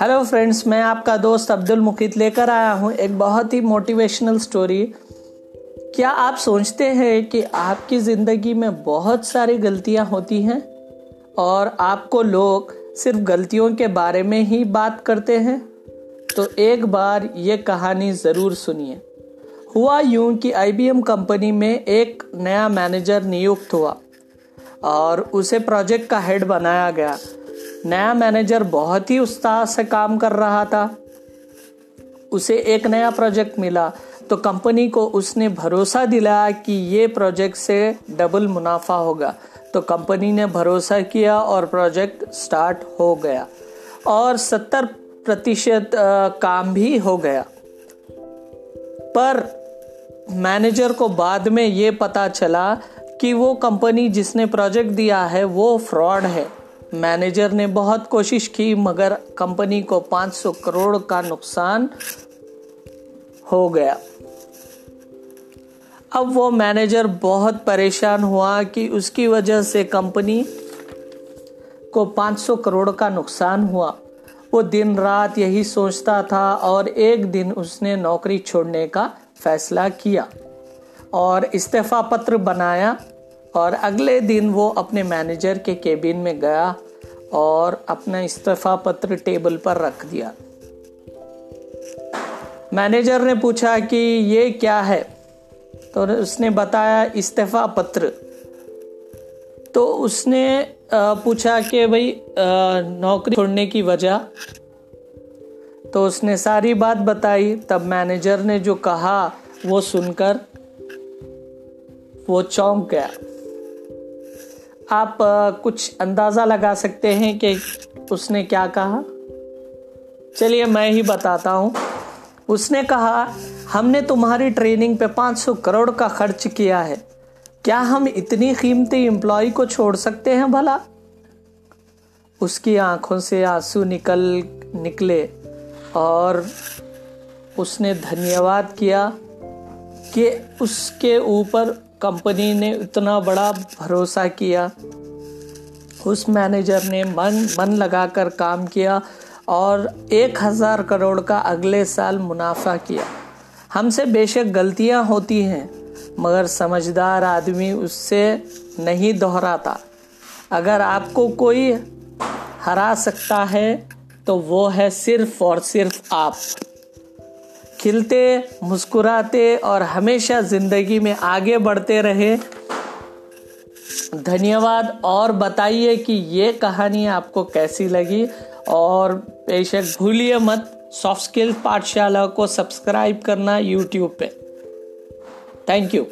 Hello friends मैं आपका दोस्त अब्दुल मुकीत लेकर आया हूँ एक बहुत ही मोटिवेशनल स्टोरी क्या आप सोचते हैं कि आपकी ज़िंदगी में बहुत सारी गलतियाँ होती हैं? और आपको लोग सिर्फ़ गलतियों के बारे में ही बात करते हैं? तो एक बार ये कहानी ज़रूर सुनिए। हुआ यूँ कि आईबीएम कंपनी में एक नया मैनेजर नियुक्त हुआ। और उसे प्रोजेक्ट का हेड बनाया गया। नया मैनेजर बहुत ही उत्साह से काम कर रहा था। उसे एक नया प्रोजेक्ट मिला तो कंपनी को उसने भरोसा दिलाया कि ये प्रोजेक्ट से डबल मुनाफा होगा। तो कंपनी ने भरोसा किया और प्रोजेक्ट स्टार्ट हो गया। और 70 प्रतिशत काम भी हो गया। पर मैनेजर को बाद में ये पता चला कि वो कंपनी जिसने प्रोजेक्ट दिया है, वो फ्रॉड है। मैनेजर ने बहुत कोशिश की, मगर कंपनी को 500 करोड़ का नुकसान हो गया। अब वो मैनेजर बहुत परेशान हुआ कि उसकी वजह से कंपनी को 500 करोड़ का नुकसान हुआ। वो दिन रात यही सोचता था और एक दिन उसने नौकरी छोड़ने का फैसला किया। और इस्तीफा पत्र बनाया और अगले दिन वो अपने मैनेजर के केबिन में गया और अपना इस्तीफा पत्र टेबल पर रख दिया। मैनेजर ने पूछा कि ये क्या है? तो उसने बताया इस्तीफा पत्र। तो उसने पूछा कि भाई नौकरी छोड़ने की वजह। तो उसने सारी बात बताई। तब मैनेजर ने जो कहा वो सुनकर वो चौंक गया। आप कुछ अंदाज़ा लगा सकते हैं कि उसने क्या कहा? चलिए, मैं ही बताता हूँ। उसने कहा, हमने तुम्हारी ट्रेनिंग पे 500 करोड़ का खर्च किया है। क्या हम इतनी कीमती एम्प्लॉय को छोड़ सकते हैं भला? उसकी आँखों से आँसू निकल, निकले और उसने धन्यवाद किया कि उसके ऊपर कंपनी ने इतना बड़ा भरोसा किया। उस मैनेजर ने मन मन लगाकर काम किया और एक हज़ार करोड़ का अगले साल मुनाफा किया। हमसे बेशक गलतियाँ होती हैं, मगर समझदार आदमी उससे नहीं दोहराता। अगर आपको कोई हरा सकता है तो वो है सिर्फ़ और सिर्फ़ आप। खिलते, मुस्कुराते और हमेशा ज़िंदगी में आगे बढ़ते रहे। धन्यवाद। और बताइए कि ये कहानी आपको कैसी लगी? और बेशक भूलिए मत, सॉफ्ट स्किल्स पाठशाला को सब्सक्राइब करना यूट्यूब पे। Thank you